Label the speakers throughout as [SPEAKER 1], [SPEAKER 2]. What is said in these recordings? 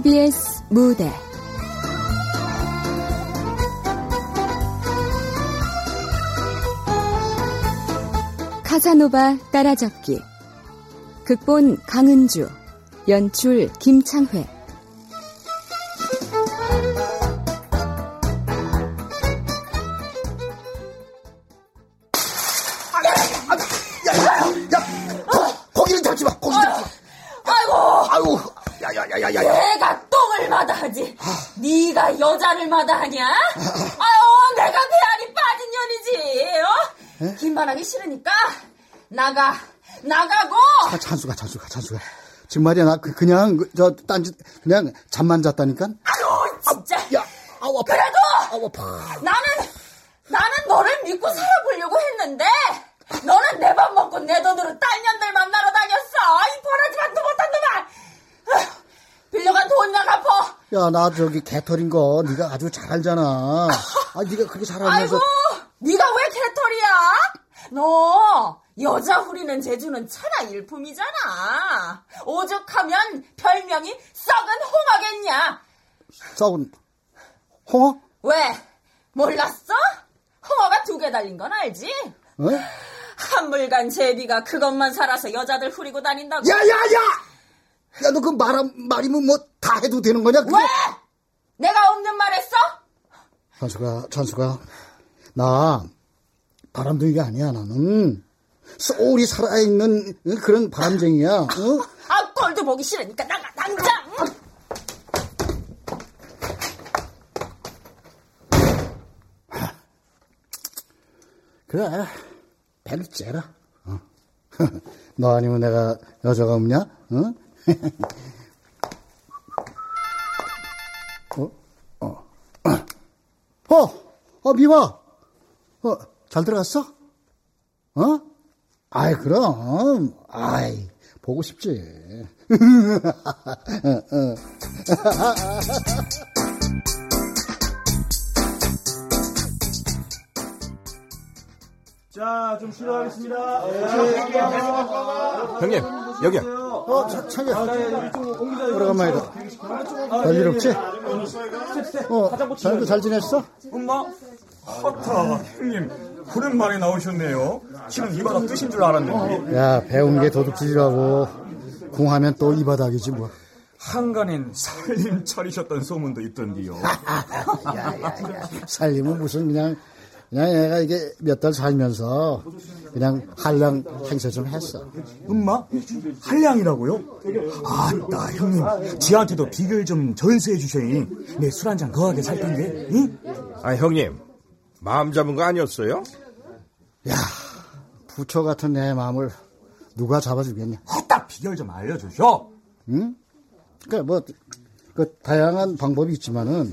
[SPEAKER 1] KBS 무대. 카사노바 따라잡기. 극본 강은주 연출 김창회
[SPEAKER 2] 여자를 마다 하냐? 아유, 내가 배안이 빠진 년이지. 어? 긴말하기 싫으니까 나가, 나가고.
[SPEAKER 3] 아, 찬수가 찬수가 찬수가. 지금 말이야 나 그, 그냥 그, 저 딴짓 그냥 잠만 잤다니까.
[SPEAKER 2] 아유, 진짜.
[SPEAKER 3] 야, 아우 아파.
[SPEAKER 2] 그래도
[SPEAKER 3] 아우 아파.
[SPEAKER 2] 나는 나는 너를 믿고 살아보려고 했는데 너는 내 밥 먹고 내 돈으로 딴 년들 만나러 다녔어. 이 버러지만도 못한 놈아. 빌려간 돈이나 갚어.
[SPEAKER 3] 야, 나 저기 개털인 거 네가 아주 잘 알잖아. 아, 네가 그렇게 잘 알면서
[SPEAKER 2] 아이고, 네가 왜 개털이야? 너 여자 후리는 재주는 천하 일품이잖아. 오죽하면 별명이 썩은 홍어겠냐?
[SPEAKER 3] 썩은 홍어?
[SPEAKER 2] 왜? 몰랐어? 홍어가 두 개 달린 건 알지?
[SPEAKER 3] 어?
[SPEAKER 2] 한물간 제비가 그것만 살아서 여자들 후리고 다닌다고.
[SPEAKER 3] 야, 야, 야! 야, 너 그 말, 말이면 뭐 다 해도 되는 거냐? 그게?
[SPEAKER 2] 왜? 내가 없는 말 했어?
[SPEAKER 3] 찬수가, 찬수가, 나 바람둥이가 아니야, 나는. 소울이 살아있는 그런 바람쟁이야. 어?
[SPEAKER 2] 아, 꼴도 보기 싫으니까 나가, 당장!
[SPEAKER 3] 그래, 배를 째라. 어. 너 아니면 내가 여자가 없냐? 어? 어? 어? 어? 어, 미화! 어, 잘 들어갔어? 어? 아이, 그럼. 아이, 보고 싶지.
[SPEAKER 4] 자, 좀 실어하겠습니다.
[SPEAKER 5] 형님, 여기요.
[SPEAKER 3] 어, 차, 차게. 오래간만이다. 별일 없지? 어, 자네도 잘 지냈어?
[SPEAKER 4] 엄마? 하타, 형님. 오랜만에 나오셨네요. 실은 이 바닥 뜨신 줄 알았는데.
[SPEAKER 3] 야, 배운 게 도둑질이라고. 궁하면 또 이 바닥이지, 뭐.
[SPEAKER 4] 한간엔 살림 차리셨던 소문도 있던데요.
[SPEAKER 3] 야, 야, 야. 살림은 무슨 그냥, 그냥 얘가 이게 몇 달 살면서 그냥 한량 행세 좀 했어.
[SPEAKER 4] 엄마? 한량이라고요? 아따, 형님. 지한테도 비결 좀 전수해 주셔이. 내술 한잔 거하게 살 텐데. 응?
[SPEAKER 5] 아, 형님. 마음 잡은 거 아니었어요?
[SPEAKER 3] 야, 부처 같은 내 마음을 누가 잡아주겠냐.
[SPEAKER 4] 아따, 비결 좀 알려주셔.
[SPEAKER 3] 응? 그니까 뭐, 그 다양한 방법이 있지만은,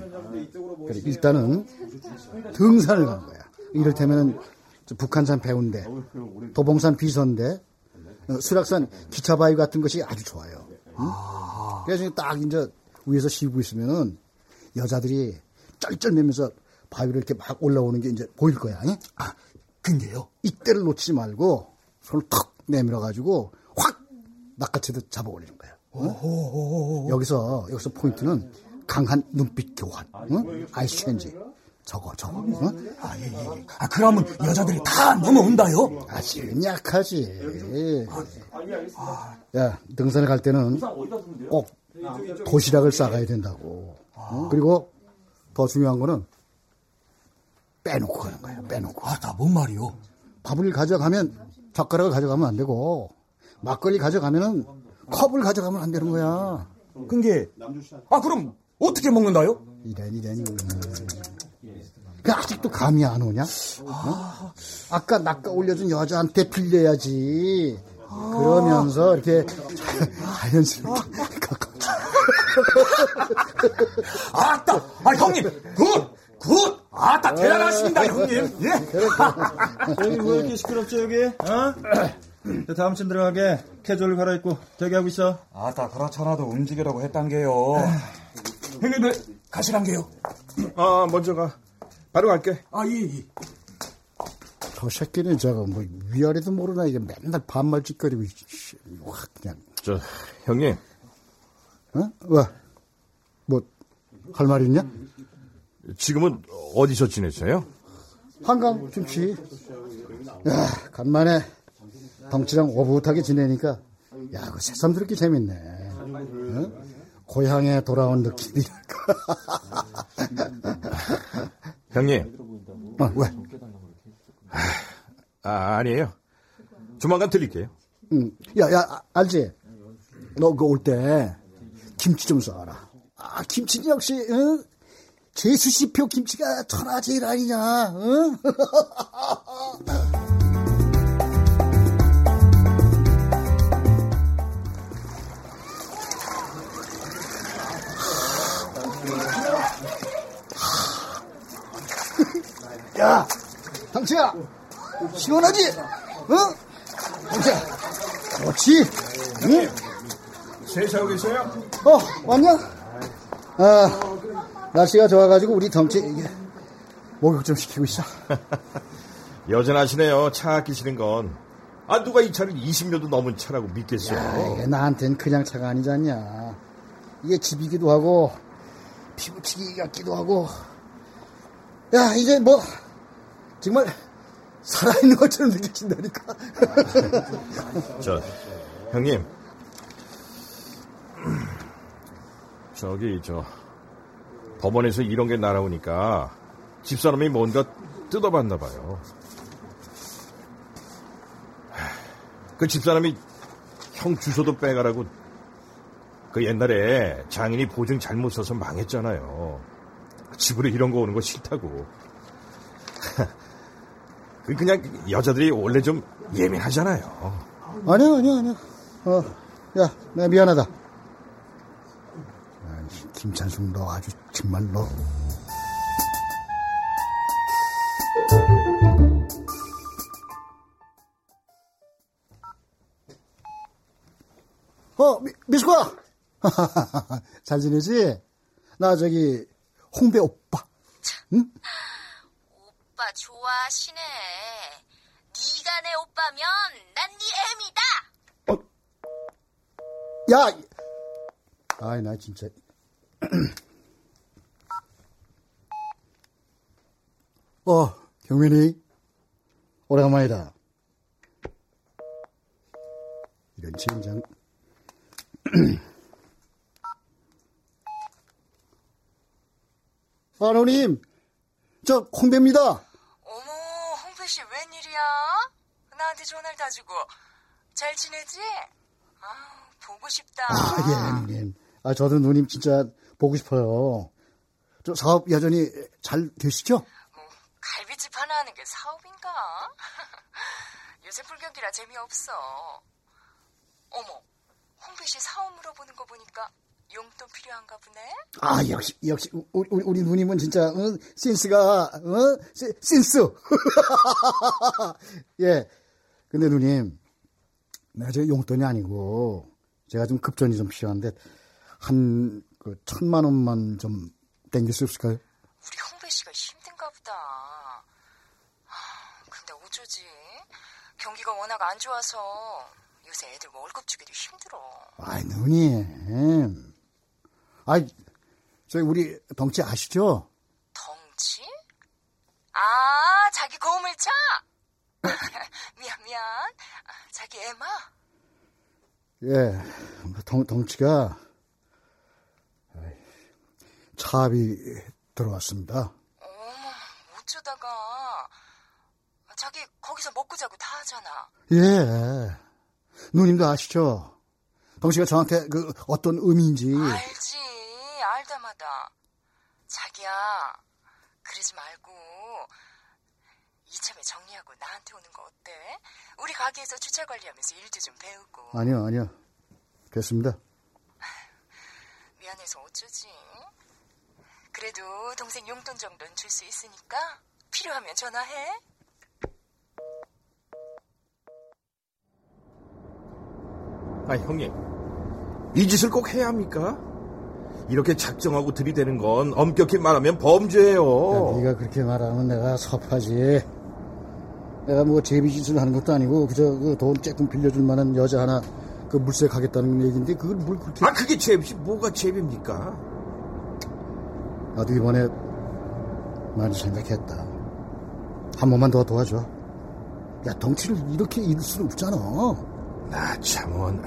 [SPEAKER 3] 일단은 등산을 가는 거야. 이를테면은 저 북한산 배운대, 도봉산 비선대, 어, 수락산 기차바위 같은 것이 아주 좋아요. 응? 그래서 딱 이제 위에서 쉬고 있으면은 여자들이 쩔쩔매면서 바위를 이렇게 막 올라오는 게 이제 보일 거야. 응?
[SPEAKER 4] 아, 근데요.
[SPEAKER 3] 이때를 놓치지 말고 손을 턱 내밀어 가지고 확 낚아채듯 잡아 올리는 거야. 어? 여기서 여기서 포인트는 강한 눈빛 교환, 응? 아이 쉔지. 저거 저거. 응?
[SPEAKER 4] 아, 예, 예. 아, 그러면 여자들이 다 넘어온다요?
[SPEAKER 3] 아직은 약하지. 야 등산에 갈 때는 꼭 도시락을 싸가야 된다고. 응? 그리고 더 중요한 거는 빼놓고 가는 거야. 빼놓고.
[SPEAKER 4] 아, 나 뭔 말이요?
[SPEAKER 3] 밥을 가져가면 젓가락을 가져가면 안 되고 막걸리 가져가면은 컵을 가져가면 안 되는 거야.
[SPEAKER 4] 근게, 아, 그럼 어떻게 먹는다요?
[SPEAKER 3] 이런 이런. 그 아직도 감이 안 오냐? 어? 아까 낚아 올려준 여자한테 빌려야지. 그러면서 이렇게 자연스럽게
[SPEAKER 4] 아따! 아, 형님! Good! Good! 아따, 대단하십니다, 형님! 예?
[SPEAKER 6] 여기 뭐 이렇게 시끄럽죠 여기? 어? 자, 다음 신 들어가게 캐주얼 갈아입고 대기하고 있어.
[SPEAKER 4] 아따, 그렇잖아도 움직이라고 했단 게요. 형님들, 가시란 게요.
[SPEAKER 5] 아, 먼저 가. 바로 갈게.
[SPEAKER 4] 아, 예, 예.
[SPEAKER 3] 저 새끼는 저거 뭐 위아래도 모르나 이게 맨날 반말 짓거리고 씨, 확 그냥
[SPEAKER 5] 저, 형님.
[SPEAKER 3] 어? 왜? 뭐, 할 말 있냐?
[SPEAKER 5] 지금은 어디서 지내세요?
[SPEAKER 3] 한강 김치. 야, 간만에 덩치랑 오붓하게 지내니까, 야, 그 새삼스럽게 재밌네. 어? 고향에 돌아온 느낌이랄까.
[SPEAKER 5] 형님.
[SPEAKER 3] 어, 왜?
[SPEAKER 5] 아, 아니에요. 조만간 들릴게요.
[SPEAKER 3] 응. 야, 야, 아, 알지? 너 그 올 때 김치 좀 싸라. 아, 김치는 역시, 응? 제수씨표 김치가 천하제일 아니냐, 응? 야, 당치야, 시원하지? 응? 당치야, 그렇지? 응?
[SPEAKER 5] 세시하고 계세요?
[SPEAKER 3] 어, 왔냐? 아, 날씨가 좋아가지고 우리 덩치, 이게, 목욕 좀 시키고 있어.
[SPEAKER 5] 여전하시네요. 차 아끼시는 건. 아, 누가 이 차를 20년도 넘은 차라고 믿겠어요?
[SPEAKER 3] 야, 이게 나한텐 그냥 차가 아니잖냐. 이게 집이기도 하고, 피부치기 같기도 하고. 야, 이제 뭐, 정말, 살아있는 것처럼 느껴진다니까.
[SPEAKER 5] 저, 형님. 저기, 저, 법원에서 이런 게 날아오니까 집사람이 뭔가 뜯어봤나 봐요. 그 집사람이 형 주소도 빼가라고 그 옛날에 장인이 보증 잘못 써서 망했잖아요. 집으로 이런 거 오는 거 싫다고. 그 그냥 여자들이 원래 좀 예민하잖아요.
[SPEAKER 3] 아니야, 아니야, 아니야. 어, 야, 내가 미안하다. 아이, 김찬숙 너 아주 정말 너. 어, 미, 미숙아! 잘 지내지? 나 저기, 홍배 오빠.
[SPEAKER 7] 오빠 좋아하시네. 네가 내 오빠면 난 네 애미다.
[SPEAKER 3] 야! 아이, 나 진짜. 어, 경민이. 오래간만이다. 이런 젠장. 아, 누님. 저, 콩배입니다.
[SPEAKER 8] 어머, 홍배 씨 웬일이야? 나한테 전화를 다 주고 잘 지내지? 아, 보고 싶다.
[SPEAKER 3] 아, 예, 누님. 아, 저도 누님 진짜 보고 싶어요. 저 사업 여전히 잘 되시죠?
[SPEAKER 8] 뭐, 갈비집 하나 하는 게 사업인가? 요새 불경기라 재미없어. 어머, 홍배 씨 사업 물어보는 거 보니까 용돈 필요한가 보네?
[SPEAKER 3] 아, 역시, 역시, 우리, 우리, 누님은 진짜, 어, 센스가, 어, 세- 센스. 예. 근데 누님, 내가 저 용돈이 아니고, 제가 좀 급전이 좀 필요한데, 한, 그, 천만 원만 좀 땡길 수 없을까요?
[SPEAKER 8] 우리 홍배 씨가 힘든가 보다. 아, 근데 어쩌지? 경기가 워낙 안 좋아서 요새 애들 월급 주기도 힘들어.
[SPEAKER 3] 아이, 누님. 아이, 저희 우리 덩치 아시죠?
[SPEAKER 8] 덩치? 아, 자기 고물차? 미안, 미안. 아, 자기 애마?
[SPEAKER 3] 예, 덩, 덩치가, 차압이 들어왔습니다.
[SPEAKER 8] 어머, 어쩌다가. 자기 거기서 먹고 자고 다 하잖아.
[SPEAKER 3] 예. 누님도 아시죠? 덩씨가 저한테 그 어떤 의미인지.
[SPEAKER 8] 알지, 알다마다. 자기야, 그러지 말고 이참에 정리하고 나한테 오는 거 어때? 우리 가게에서 주차 관리하면서 일도 좀 배우고.
[SPEAKER 3] 아니요, 아니요. 됐습니다.
[SPEAKER 8] 미안해서 어쩌지? 그래도 동생 용돈 정도는 줄 수 있으니까 필요하면 전화해.
[SPEAKER 5] 아, 형님. 이 짓을 꼭 해야 합니까? 이렇게 작정하고 들이대는 건 엄격히 말하면 범죄예요.
[SPEAKER 3] 야, 네가 그렇게 말하면 내가 섭하지. 내가 뭐 제비짓을 하는 것도 아니고 그저 그 돈 조금 빌려줄 만한 여자 하나 그 물색 하겠다는 얘기인데 그걸 뭘 그렇게
[SPEAKER 5] 아, 그게 죄지 뭐가 죄입니까?
[SPEAKER 3] 나도 이번에 많이 생각했다. 한 번만 더 도와줘. 야, 덩치를 이렇게 잃을 수는 없잖아.
[SPEAKER 5] 나 참원.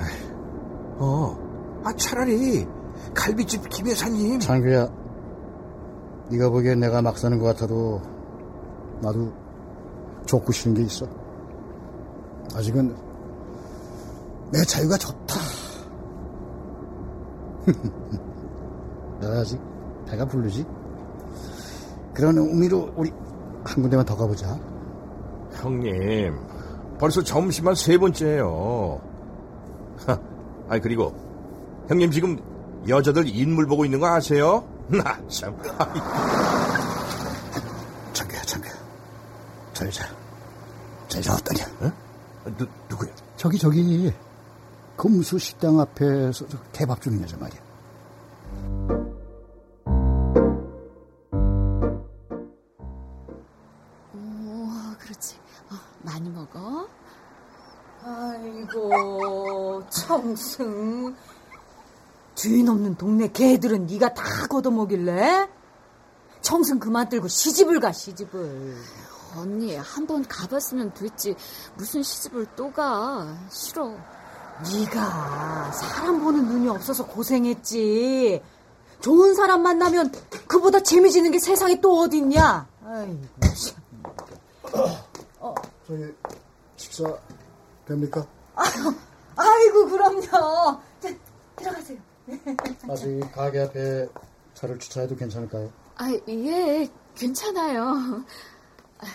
[SPEAKER 5] 어, 아 차라리 갈비집 김 여사님.
[SPEAKER 3] 장규야, 네가 보기엔 내가 막 사는 것 같아도 나도 좋고 싫은 게 있어. 아직은 내 자유가 좋다. 나 아직 배가 부르지? 그런 의미로 우리 한 군데만 더 가보자.
[SPEAKER 5] 형님, 벌써 점심만 세 번째예요. 아 그리고 형님 지금 여자들 인물 보고 있는 거 아세요? 나 참.
[SPEAKER 3] 장규야, 장규야. 저 여자, 저 여자 어떠냐?
[SPEAKER 5] 어? 누, 누구야?
[SPEAKER 3] 저기, 저기, 금수 식당 앞에서 저 개밥 주는 여자 말이야.
[SPEAKER 7] 동네 개들은 네가 다 걷어먹일래? 청승 그만 들고 시집을 가 시집을
[SPEAKER 9] 언니, 한 번 가봤으면 됐지. 무슨 시집을 또 가. 싫어.
[SPEAKER 7] 네가 사람 보는 눈이 없어서 고생했지 좋은 사람 만나면 그보다 재미지는 게 세상에 또 어딨냐 아이고 참.
[SPEAKER 3] 저기, 식사 됩니까?
[SPEAKER 7] 아이고 그럼요 자, 들어가세요
[SPEAKER 3] 아직 가게 앞에 차를 주차해도 괜찮을까요?
[SPEAKER 9] 아, 예, 괜찮아요. 아,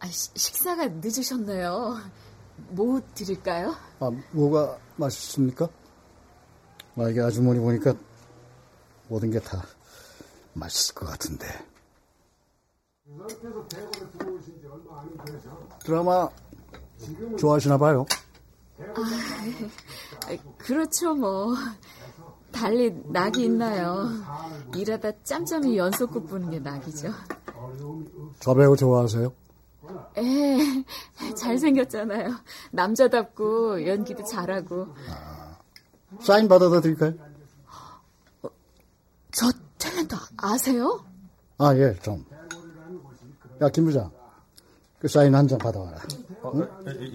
[SPEAKER 9] 아, 시- 식사가 늦으셨네요. 뭐 드릴까요?
[SPEAKER 3] 아, 뭐가 맛있습니까? 아, 이게 아주머니 보니까 모든 게 다 맛있을 것 같은데. 드라마 좋아하시나 봐요.
[SPEAKER 9] 아, 그렇죠, 뭐. 달리 낙이 있나요? 일하다 짬짬이 연속극 보는 게 낙이죠.
[SPEAKER 3] 저 배우 좋아하세요?
[SPEAKER 9] 에, 잘생겼잖아요. 남자답고 연기도 잘하고.
[SPEAKER 3] 사인 받아다 드릴까요?
[SPEAKER 9] 저 탤런트 아세요?
[SPEAKER 3] 아, 예, 좀. 야, 김 부장. 그 사인 한 장 받아와라. 응?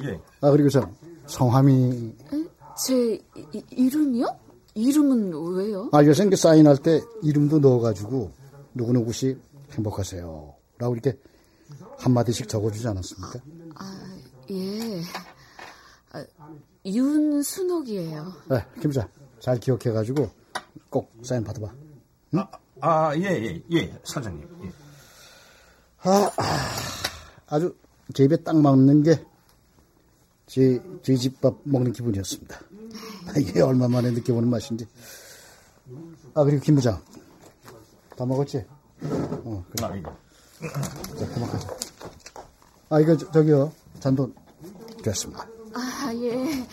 [SPEAKER 5] 예.
[SPEAKER 3] 아, 그리고 저 성함이,
[SPEAKER 9] 에? 제 이, 이름이요? 이름은 왜요?
[SPEAKER 3] 아, 요새 그 사인할 때 이름도 넣어가지고 누구누구 씨 행복하세요. 라고 이렇게 한마디씩 적어주지 않았습니까?
[SPEAKER 9] 아, 예. 아, 윤순옥이에요.
[SPEAKER 3] 네, 김 부장. 잘 기억해가지고 꼭 사인 받아봐.
[SPEAKER 5] 아, 예, 예, 예, 사장님. 예.
[SPEAKER 3] 아주 제 입에 딱 맞는 게 제, 제 집밥 먹는 기분이었습니다. 아, 이게 얼마 만에 느껴보는 맛인지. 아, 그리고 김 부장. 다 먹었지? 어, 그래.
[SPEAKER 5] 아, 예.
[SPEAKER 3] 자, 그만 가자. 아, 이거 저, 저기요. 잔돈 됐습니다.
[SPEAKER 9] 아, 예.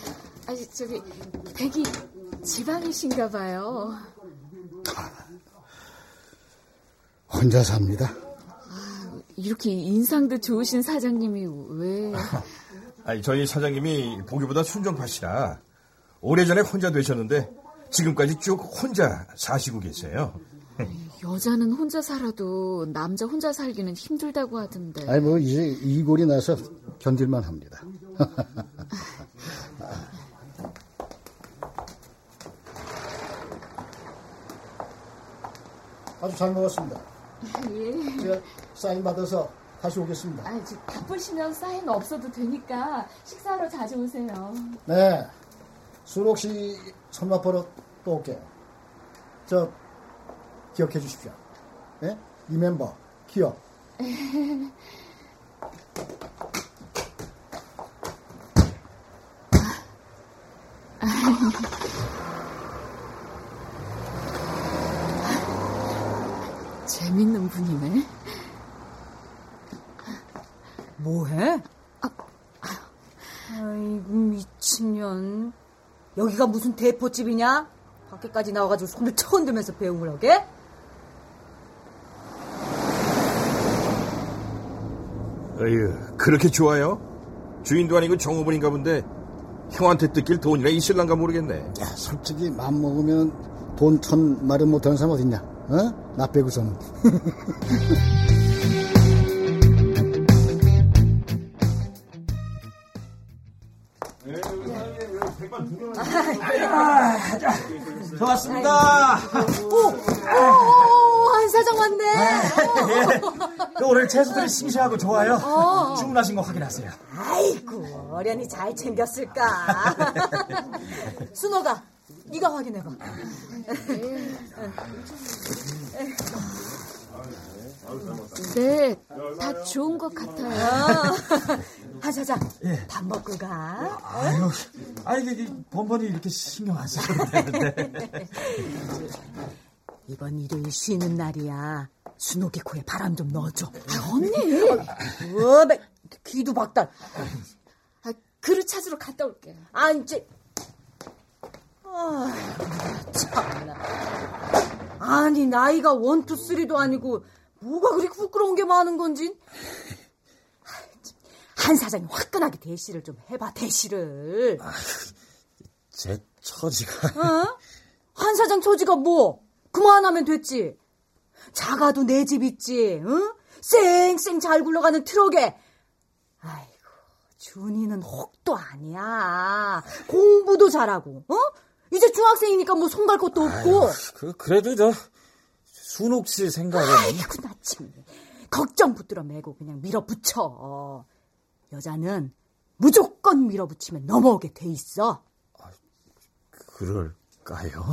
[SPEAKER 9] 아, 저기, 댁이 지방이신가 봐요.
[SPEAKER 3] 혼자 삽니다.
[SPEAKER 9] 이렇게 인상도 좋으신 사장님이 왜.
[SPEAKER 5] 아니, 저희 사장님이 보기보다 순정파시라 오래전에 혼자 되셨는데 지금까지 쭉 혼자 사시고 계세요.
[SPEAKER 9] 여자는 혼자 살아도 남자 혼자 살기는 힘들다고 하던데.
[SPEAKER 3] 아니, 뭐, 이제 이골이 나서 견딜만 합니다. 아주 잘 먹었습니다.
[SPEAKER 9] 예.
[SPEAKER 3] 제가 사인 받아서 다시 오겠습니다.
[SPEAKER 9] 아, 저 바쁘시면 사인 없어도 되니까 식사하러 자주 오세요.
[SPEAKER 3] 네. 순옥 씨 손맛 보러 또 올게요. 저, 기억해 주십시오. 네? 이 멤버, 기억.
[SPEAKER 9] 재밌는 분이네.
[SPEAKER 7] 뭐해? 아이고 미친년 여기가 무슨 대포집이냐? 밖에까지 나와가지고 손을 쳐흔들면서 배웅을 하게?
[SPEAKER 5] 어휴, 그렇게 좋아요? 주인도 아니고 정호분인가 본데 형한테 뜯길 돈이나 있을란가 모르겠네.
[SPEAKER 3] 야, 솔직히 마음 먹으면 돈 천 마련 못하는 사람 어딨냐? 어? 나 빼고서는.
[SPEAKER 10] 좋았습니다.
[SPEAKER 7] 오, 한 사장 왔네.
[SPEAKER 10] 예. 그 오늘 채소들이 싱싱하고 좋아요. 주문하신 거 확인하세요.
[SPEAKER 7] 아이고, 어련히 잘 챙겼을까. 순호가, 네가 확인해봐.
[SPEAKER 9] 네, 다 좋은 것 같아요.
[SPEAKER 7] 어. 한 사장,
[SPEAKER 10] 예.
[SPEAKER 7] 밥 먹고 가.
[SPEAKER 10] 아유, 아 이게 이게 번번이 이렇게 신경 안 써도 되는데.
[SPEAKER 7] 이번 일요일 쉬는 날이야. 순옥이 코에 바람 좀 넣어줘.
[SPEAKER 9] 아, 언니!
[SPEAKER 7] 어, 매, 귀도 박달.
[SPEAKER 9] 아, 그릇 찾으러 갔다 올게요.
[SPEAKER 7] 아, 이제. 아, 참나. 아니, 나이가 원투 쓰리도 아니고, 뭐가 그렇게 부끄러운 게 많은 건지. 한 사장이 화끈하게 대시를 좀 해봐, 대시를.
[SPEAKER 10] 제 처지가.
[SPEAKER 7] 어? 한 사장 처지가 뭐? 그만하면 됐지. 작아도 내 집 있지, 응? 쌩쌩 잘 굴러가는 트럭에. 아이고, 준이는 혹도 아니야. 공부도 잘하고, 어? 이제 중학생이니까 뭐 손갈 것도 없고.
[SPEAKER 10] 그 그래도 저 순옥 씨 생각은
[SPEAKER 7] 아이고, 나 참. 걱정 붙들어 매고 그냥 밀어붙여. 여자는 무조건 밀어붙이면 넘어오게 돼 있어.
[SPEAKER 10] 그럴까요?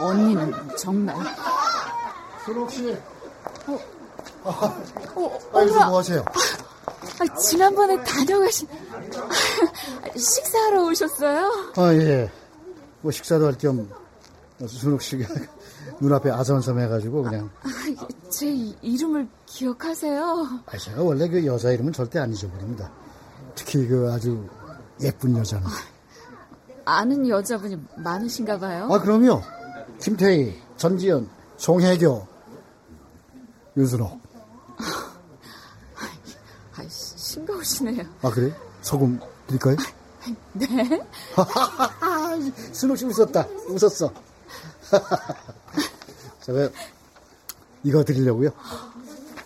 [SPEAKER 9] 언니는 정말.
[SPEAKER 3] 순옥 씨.
[SPEAKER 9] 어,
[SPEAKER 3] 아, 여기서
[SPEAKER 9] 엄마,
[SPEAKER 3] 뭐 하세요?
[SPEAKER 9] 아, 지난번에 다녀가신, 아, 식사하러 오셨어요?
[SPEAKER 3] 아, 예. 뭐 식사도 할 겸 순옥 씨가 눈앞에 아선섬해가지고 그냥.
[SPEAKER 9] 아, 제 이- 이름을 기억하세요?
[SPEAKER 3] 아, 제가 원래 그 여자 이름은 절대 안 잊어버립니다. 특히 그 아주 예쁜 여자는.
[SPEAKER 9] 아는 여자분이 많으신가 봐요?
[SPEAKER 3] 아, 그럼요. 김태희, 전지현, 송혜교, 유순옥.
[SPEAKER 9] 아, 시- 싱거우시네요.
[SPEAKER 3] 아, 그래? 소금 드릴까요?
[SPEAKER 9] 네?
[SPEAKER 3] 순옥 씨 웃었다. 웃었어. 제가 이거 드리려고요.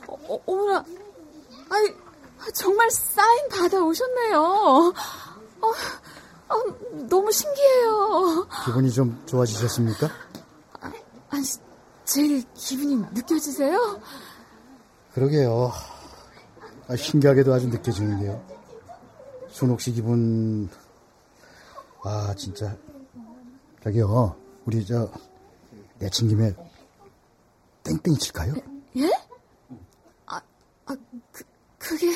[SPEAKER 9] 어, 어, 어머나, 아이, 정말 사인 받아 오셨네요. 어, 어, 너무 신기해요.
[SPEAKER 3] 기분이 좀 좋아지셨습니까?
[SPEAKER 9] 아, 제일 기분이 느껴지세요?
[SPEAKER 3] 그러게요. 아, 신기하게도 아주 느껴지는데요. 순옥 씨 기분, 아, 진짜. 저기요, 우리 저, 내친 김에 땡땡이 칠까요?
[SPEAKER 9] 예? 아, 아, 그, 그게.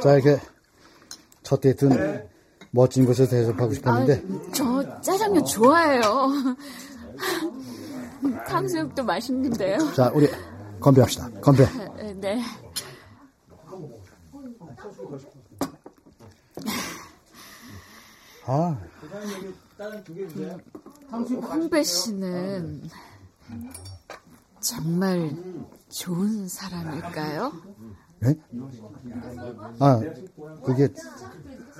[SPEAKER 3] 자, 이렇게 첫 데이트는 멋진 곳에서 대접하고
[SPEAKER 9] 아,
[SPEAKER 3] 싶었는데,
[SPEAKER 9] 저 짜장면 좋아해요. 탕수육도 맛있는데요.
[SPEAKER 3] 자, 우리 건배합시다. 건배.
[SPEAKER 9] 네.
[SPEAKER 3] 아,
[SPEAKER 9] 홍배 씨는 정말 좋은 사람일까요?
[SPEAKER 3] 네? 아, 그게,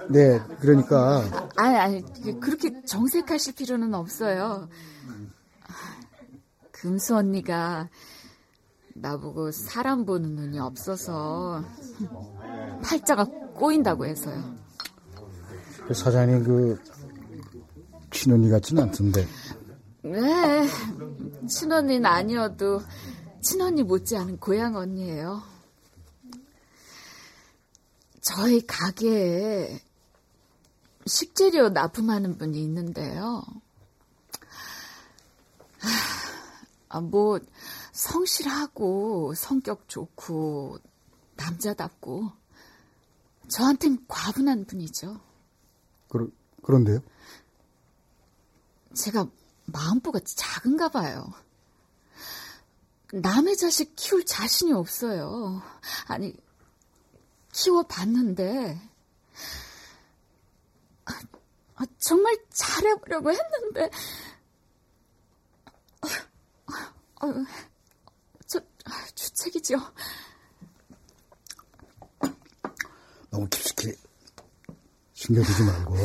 [SPEAKER 3] 네, 그러니까,
[SPEAKER 9] 아 니, 아니, 그렇게 정색하실 필요는 없어요. 금수 언니가 나보고 사람 보는 눈이 없어서 팔자가 꼬인다고 해서요.
[SPEAKER 3] 그 사장님 그, 친언니 같지는 않던데.
[SPEAKER 9] 네, 친언니는 아니어도 친언니 못지않은 고향 언니예요. 저희 가게에 식재료 납품하는 분이 있는데요. 아, 뭐 성실하고 성격 좋고 남자답고 저한텐 과분한 분이죠.
[SPEAKER 3] 그러, 그런데요?
[SPEAKER 9] 제가 마음보가 작은가 봐요. 남의 자식 키울 자신이 없어요. 아니, 키워봤는데, 아, 아, 정말 잘해보려고 했는데, 어, 저 주책이죠.
[SPEAKER 3] 너무 깊숙이 숨겨두지 말고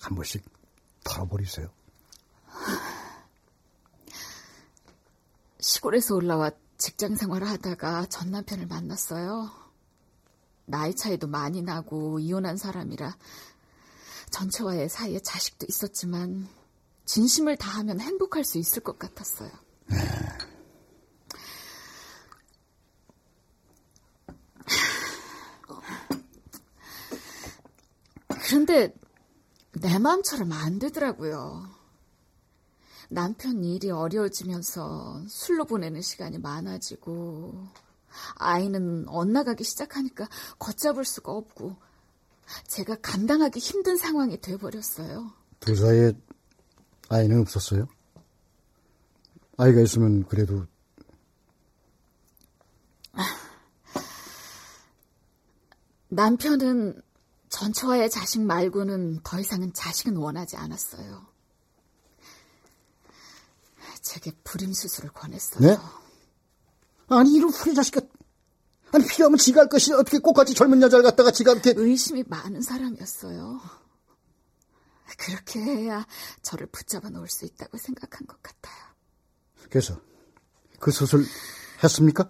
[SPEAKER 3] 한 번씩 털어버리세요.
[SPEAKER 9] 시골에서 올라와 직장 생활을 하다가 전 남편을 만났어요. 나이 차이도 많이 나고 이혼한 사람이라 전체와의 사이에 자식도 있었지만 진심을 다하면 행복할 수 있을 것 같았어요. 그 런데 내 마음처럼 안 되더라고요. 남편 일이 어려워지면서 술로 보내는 시간이 많아지고 아이는 엇나가기 시작하니까 걷잡을 수가 없고 제가 감당하기 힘든 상황이 돼버렸어요.
[SPEAKER 3] 두 사이에 아이는 없었어요? 아이가 있으면 그래도
[SPEAKER 9] 남편은 전처와의 자식 말고는 더 이상은 자식은 원하지 않았어요. 제게 불임 수술을 권했어요.
[SPEAKER 3] 네? 아니 이런 후리 자식아 아니 필요하면 지가 할 것이 어떻게 꼭같이 젊은 여자를 갖다가 지가 이렇게
[SPEAKER 9] 의심이 많은 사람이었어요. 그렇게 해야 저를 붙잡아 놓을 수 있다고 생각한 것 같아요.
[SPEAKER 3] 그래서 그 수술 했습니까?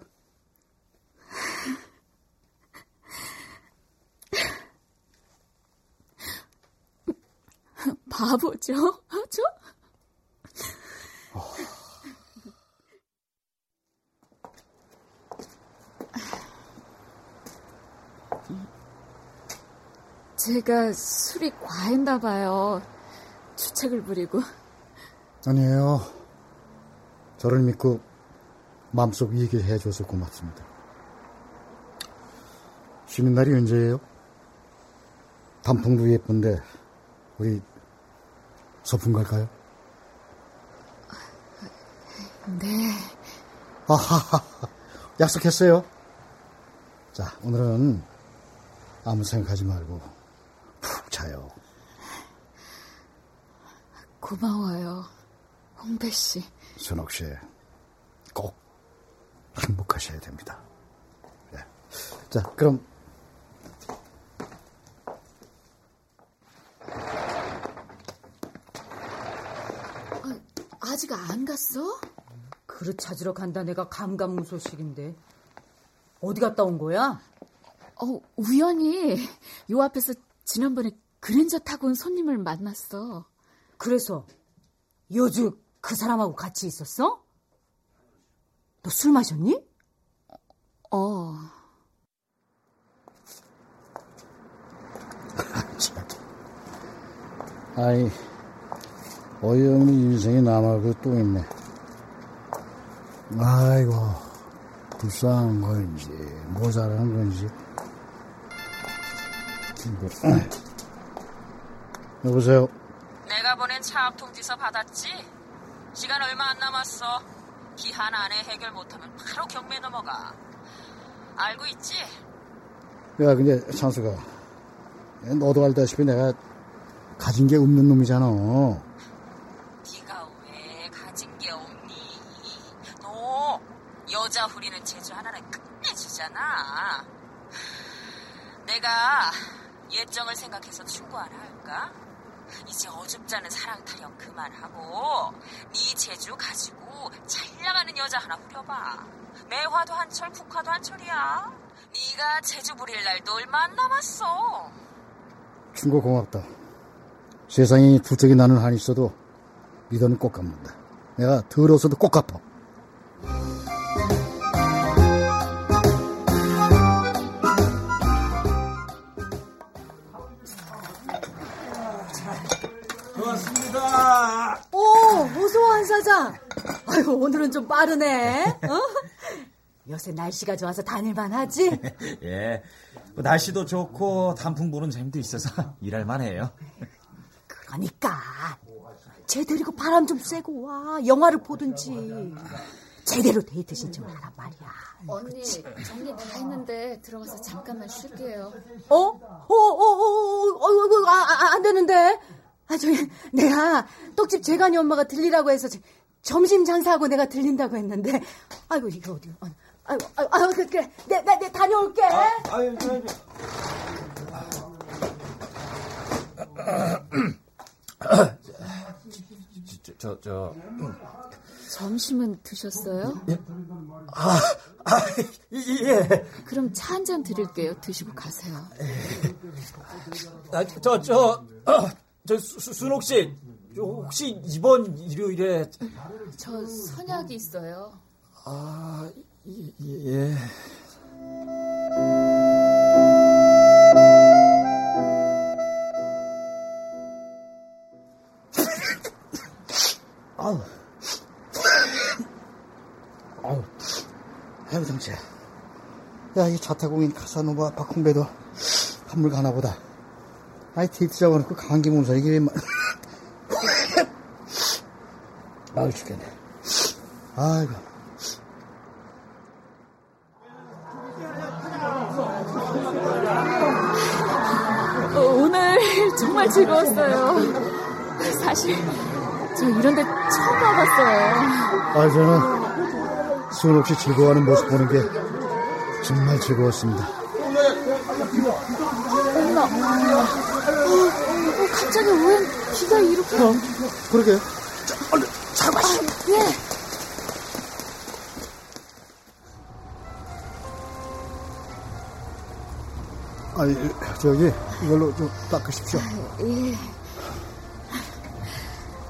[SPEAKER 9] 바보죠? 저? 제가 술이 과했나 봐요. 주책을 부리고.
[SPEAKER 3] 아니에요. 저를 믿고 마음속 얘기해 줘서 고맙습니다. 쉬는 날이 언제예요? 단풍도 예쁜데 우리 소풍 갈까요?
[SPEAKER 9] 네.
[SPEAKER 3] 아하하 약속했어요. 자 오늘은 아무 생각하지 말고 푹 자요.
[SPEAKER 9] 고마워요, 홍배 씨.
[SPEAKER 3] 순옥 씨, 꼭 행복하셔야 됩니다. 네. 자, 그럼
[SPEAKER 9] 아, 아직 안 갔어?
[SPEAKER 7] 그릇 찾으러 간다 내가 감감무소식인데 어디 갔다 온 거야?
[SPEAKER 9] 어, 우연히 요 앞에서 지난번에 그랜저 타고 온 손님을 만났어.
[SPEAKER 7] 그래서 여주 그 사람하고 같이 있었어? 너 술 마셨니?
[SPEAKER 9] 어.
[SPEAKER 3] 아이 어이없는 인생이 남아고 또 있네. 아이고 불쌍한 건지 모자란 건지. 여보세요.
[SPEAKER 8] 내가 보낸 차압 통지서 받았지? 시간 얼마 안 남았어. 기한 안에 해결 못하면 바로 경매 넘어가. 알고 있지?
[SPEAKER 3] 야 근데 찬수가 너도 알다시피 내가 가진 게 없는 놈이잖아.
[SPEAKER 8] 네가 왜 가진 게 없니? 너 여자 후리는 재주 하나는 끝내주잖아. 내가 예정을 생각해서 충고 하나 할까? 이제 어줍잖은 사랑 타령 그만하고 네 재주 가지고 잘 나가는 여자 하나 후려봐. 매화도 한철, 국화도 한철이야. 네가 재주 부릴 날도 얼마 안 남았어.
[SPEAKER 3] 충고 고맙다. 세상이 부쩍이 나는 한이 있어도 믿어는 꼭 갚는다. 내가 더러워서도 꼭 갚아.
[SPEAKER 7] 한 사장. 아이고, 오늘은 좀 빠르네. 어? 요새 날씨가 좋아서 다닐만 하지?
[SPEAKER 10] 예. 뭐 날씨도 좋고 단풍 보는 재미도 있어서 일할 만해요.
[SPEAKER 7] 그러니까. 쟤 데리고 바람 좀 쐬고 와. 영화를 보든지. 제대로 데이트 신청을 하란 말이야.
[SPEAKER 9] 언니, 정리 다 했는데 들어가서 잠깐만 쉴게요.
[SPEAKER 7] 어? 어, 어, 어, 어, 어, 아, 아, 안 되는데. 아, 저기, 내가 떡집 재간이 엄마가 들리라고 해서 저, 점심 장사하고 내가 들린다고 했는데 아이고 이게 어디 어, 아이고 아이고, 아이고 그래 내가 내, 다녀올게 아, 아유, 아유,
[SPEAKER 5] 저, 저,
[SPEAKER 9] 점심은 드셨어요?
[SPEAKER 10] 예? 아, 아, 예.
[SPEAKER 9] 그럼 차 한 잔 드릴게요. 드시고 가세요.
[SPEAKER 10] 아, 저, 저, 어, 저, 수, 순옥 씨, 혹시 이번 일요일에.
[SPEAKER 9] 저 선약이 있어요.
[SPEAKER 10] 아, 예.
[SPEAKER 3] 아우. 아우. 정체. 야, 이 자타공인 카사노바 박홍배도 한물 가나 보다. 아이, 데이트 잡아놓고 감기 몸서 이게 왜, 아우, 죽겠네. 아이고.
[SPEAKER 9] 어, 오늘 정말 즐거웠어요. 사실 저 이런 데 처음 와봤어요.
[SPEAKER 3] 아, 저는 수은 없이 즐거워하는 모습 보는 게 정말 즐거웠습니다.
[SPEAKER 9] 엄마, 어, 어, 갑자기 왜 비가 이렇게...
[SPEAKER 3] 어, 그러게. 자, 얼른 차 마시.
[SPEAKER 9] 아, 예.
[SPEAKER 3] 아니, 저기, 이걸로 좀 닦으십시오.
[SPEAKER 9] 예.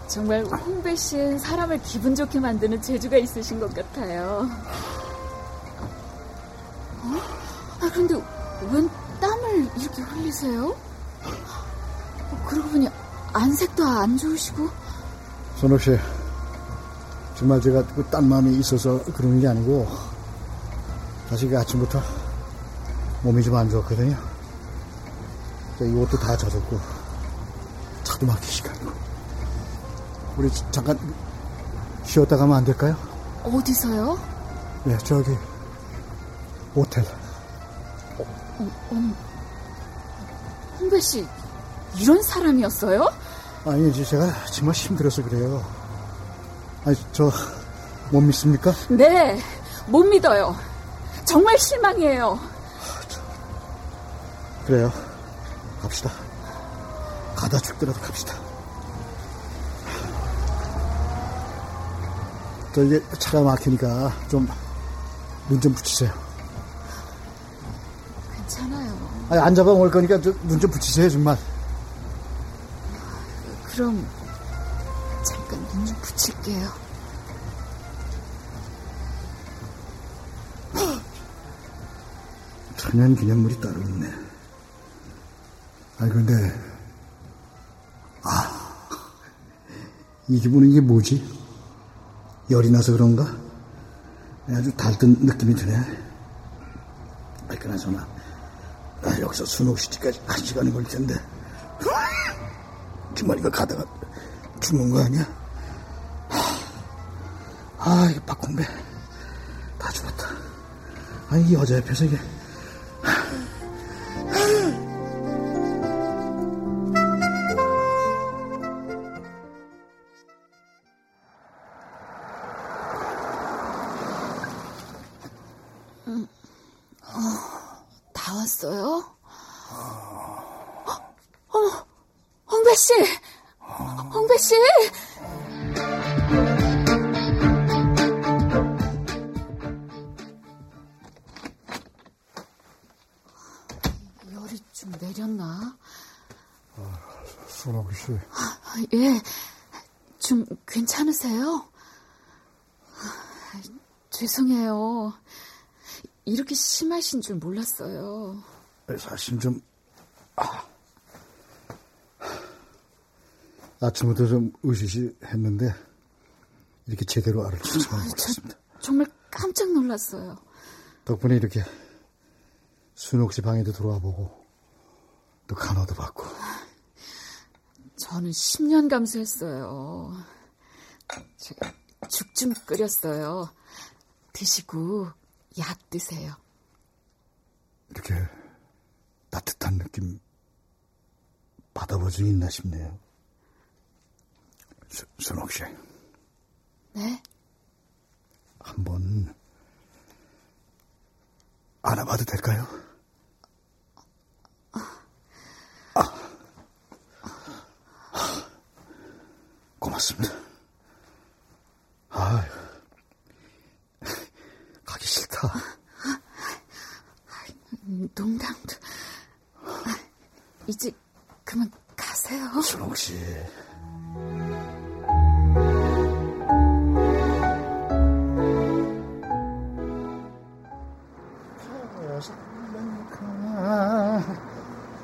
[SPEAKER 9] 정말 홍배 씨는 사람을 기분 좋게 만드는 재주가 있으신 것 같아요. 어? 아, 그런데 웬 땀을 이렇게 흘리세요? 어, 그러고 보니 안색도 안 좋으시고.
[SPEAKER 3] 선옥 씨, 정말 제가 그딴 마음이 있어서 그러는 게 아니고, 사실 그 아침부터 몸이 좀 안 좋았거든요. 이 옷도 다 젖었고, 차도 막히지가 않고. 우리 잠깐 쉬었다 가면 안 될까요?
[SPEAKER 9] 어디서요?
[SPEAKER 3] 네, 저기, 호텔.
[SPEAKER 9] 어, 어, 홍배 씨, 이런 사람이었어요?
[SPEAKER 3] 아니, 이제 제가 정말 힘들어서 그래요. 아니, 저, 못 믿습니까?
[SPEAKER 9] 네, 못 믿어요. 정말 실망이에요.
[SPEAKER 3] 그래요. 갑시다. 가다 죽더라도 갑시다. 저 이제 차가 막히니까 좀눈좀 붙이세요.
[SPEAKER 9] 괜찮아요.
[SPEAKER 3] 아니, 안 잡아먹을 거니까 눈좀 붙이세요, 정말.
[SPEAKER 9] 그럼 잠깐 눈 좀 붙일게요.
[SPEAKER 3] 천연 기념물이 따로 있네. 아니, 근데, 아, 이 기분은 이게 뭐지? 열이 나서 그런가? 아주 달뜬 느낌이 드네. 아이, 그나저나, 아, 여기서 순옥 시티까지 한 시간이 걸릴 텐데. 이거 가다가 죽는 거 아니야? 아, 이 박홍배. 다 죽었다. 아니, 이 여자 옆에서 이게.
[SPEAKER 9] 죄송해요. 이렇게 심하신 줄 몰랐어요.
[SPEAKER 3] 사실 좀, 아. 아침부터 좀 으시시했는데, 이렇게 제대로 알을 주지는 못했습니다.
[SPEAKER 9] 정말 깜짝 놀랐어요.
[SPEAKER 3] 덕분에 이렇게 순옥 씨 방에도 들어와 보고, 또 간호도 받고.
[SPEAKER 9] 저는 10년 감수했어요. 제가 죽 좀 끓였어요. 드시고 약 드세요.
[SPEAKER 3] 이렇게 따뜻한 느낌 받아본 적이 있나 싶네요. 수, 순옥 씨.
[SPEAKER 9] 네?
[SPEAKER 3] 한번 안아봐도 될까요? 아. 고맙습니다. 아, 가기 싫다.
[SPEAKER 9] 농담도. 이제 그만 가세요.
[SPEAKER 3] 순옥 씨.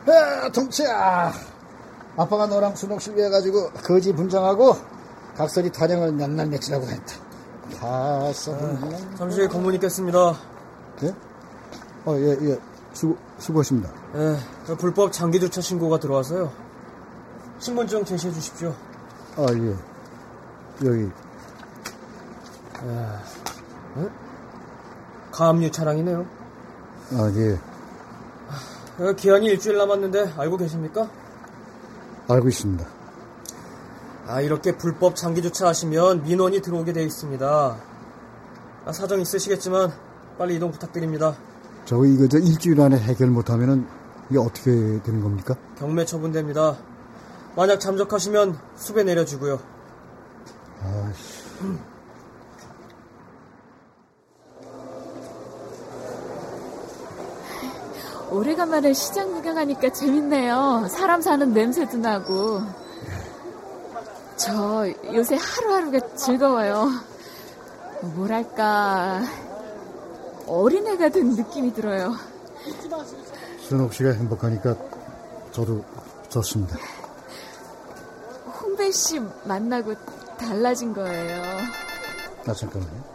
[SPEAKER 3] 야, 동치야. 아빠가 너랑 순옥 씨 위해 가지고 거지 분장하고 각설이 타령을 몇날 며칠하고 했다. 가서
[SPEAKER 11] 아, 잠시 검문 있겠습니다.
[SPEAKER 3] 예? 어, 예, 예. 수고, 수고하십니다.
[SPEAKER 11] 예, 불법 장기 주차 신고가 들어와서요. 신분증 제시해 주십시오.
[SPEAKER 3] 아, 예. 여기.
[SPEAKER 11] 가압류 차량이네요.
[SPEAKER 3] 아, 예.
[SPEAKER 11] 어, 기한이 일주일 남았는데 알고 계십니까?
[SPEAKER 3] 알고 있습니다.
[SPEAKER 11] 아, 이렇게 불법 장기 주차하시면 민원이 들어오게 돼 있습니다. 아, 사정 있으시겠지만 빨리 이동 부탁드립니다.
[SPEAKER 3] 저 이거 저 일주일 안에 해결 못하면은 이게 어떻게 되는 겁니까?
[SPEAKER 11] 경매 처분됩니다. 만약 잠적하시면 수배 내려주고요.
[SPEAKER 3] 아씨.
[SPEAKER 9] 오래간만에 시장 구경하니까 재밌네요. 사람 사는 냄새도 나고. 저 요새 하루하루가 즐거워요. 뭐랄까 어린애가 된 느낌이 들어요.
[SPEAKER 3] 순옥 씨가 행복하니까 저도 좋습니다.
[SPEAKER 9] 홍배 씨 만나고 달라진 거예요.
[SPEAKER 3] 아, 잠깐만요.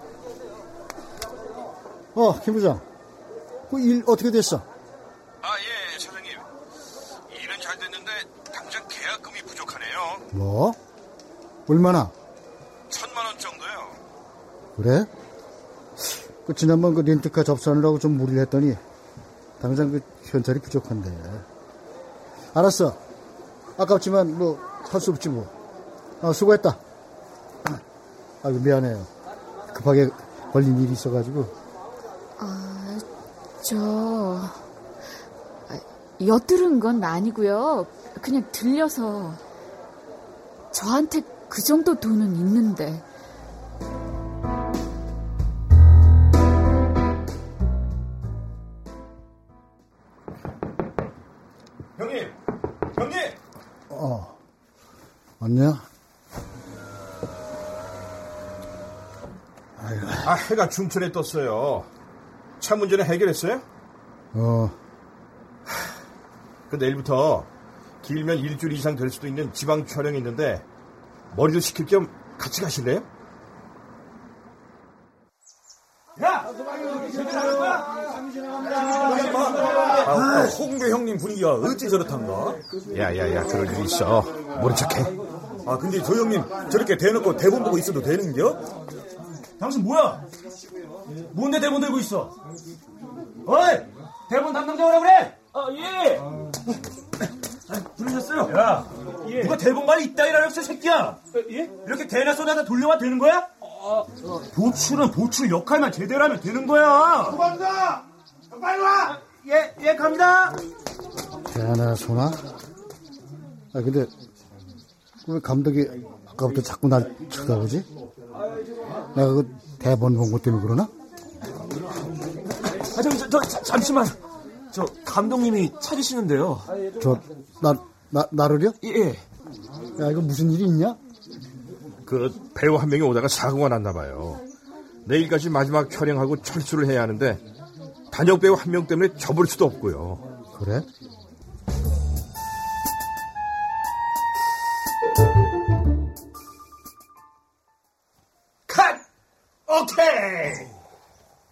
[SPEAKER 3] 어, 김 부장. 그 일 어떻게 됐어?
[SPEAKER 5] 아, 예, 사장님. 일은 잘 됐는데 당장 계약금이 부족하네요.
[SPEAKER 3] 뭐? 얼마나?
[SPEAKER 5] 천만 원 정도요.
[SPEAKER 3] 그래? 그 지난번 그 렌트카 접수하느라고 좀 무리를 했더니 당장 그 현찰이 부족한데. 알았어. 아깝지만 뭐 할 수 없지 뭐. 아, 수고했다. 아, 미안해요. 급하게 걸린 일이 있어가지고.
[SPEAKER 9] 아, 저 아, 엿들은 건 아니고요. 그냥 들려서 저한테 그 정도 돈은 있는데.
[SPEAKER 5] 형님! 형님!
[SPEAKER 3] 어. 왔냐?
[SPEAKER 5] 아, 해가 중천에 떴어요. 차 문제는 해결했어요?
[SPEAKER 3] 어,
[SPEAKER 5] 그 내일부터 길면 일주일 이상 될 수도 있는 지방 촬영이 있는데 머리도 식힐 겸 같이 가실래요?
[SPEAKER 10] 아, 홍배 형님 분위기가 어찌 저렇단가?
[SPEAKER 5] 야야야 그럴 일 있어 모른 척해
[SPEAKER 10] 아, 근데 저 형님 저렇게 대놓고 대본 보고 있어도 되는겨?
[SPEAKER 4] 당신 뭐야? 뭔데 대본 들고 있어? 어이! 대본 담당자 오라 그래!
[SPEAKER 11] 아, 예!
[SPEAKER 4] 부르셨어요? 야, 누가 대본 말이 있다 이라 없어 새끼야? 예? 이렇게 대나 쏘나다 돌려만 되는 거야? 보출은 보출 역할만 제대로 하면 되는 거야. 도망가! 빨리 와! 예, 예, 갑니다.
[SPEAKER 3] 대하나 소나? 아, 근데 왜 감독이 아까부터 자꾸 날 쳐다보지? 내가 그 대본 본 것 때문에 그러나?
[SPEAKER 4] 아, 저, 저, 저, 자- 잠시만. 저, 감독님이 찾으시는데요.
[SPEAKER 3] 저, 나, 나, 나를요?
[SPEAKER 4] 예.
[SPEAKER 3] 야, 이거 무슨 일이 있냐?
[SPEAKER 5] 그 배우 한 명이 오다가 사고가 났나 봐요 내일까지 마지막 촬영하고 철수를 해야 하는데 단역 배우 한 명 때문에 접을 수도 없고요
[SPEAKER 3] 그래?
[SPEAKER 6] 컷! 오케이!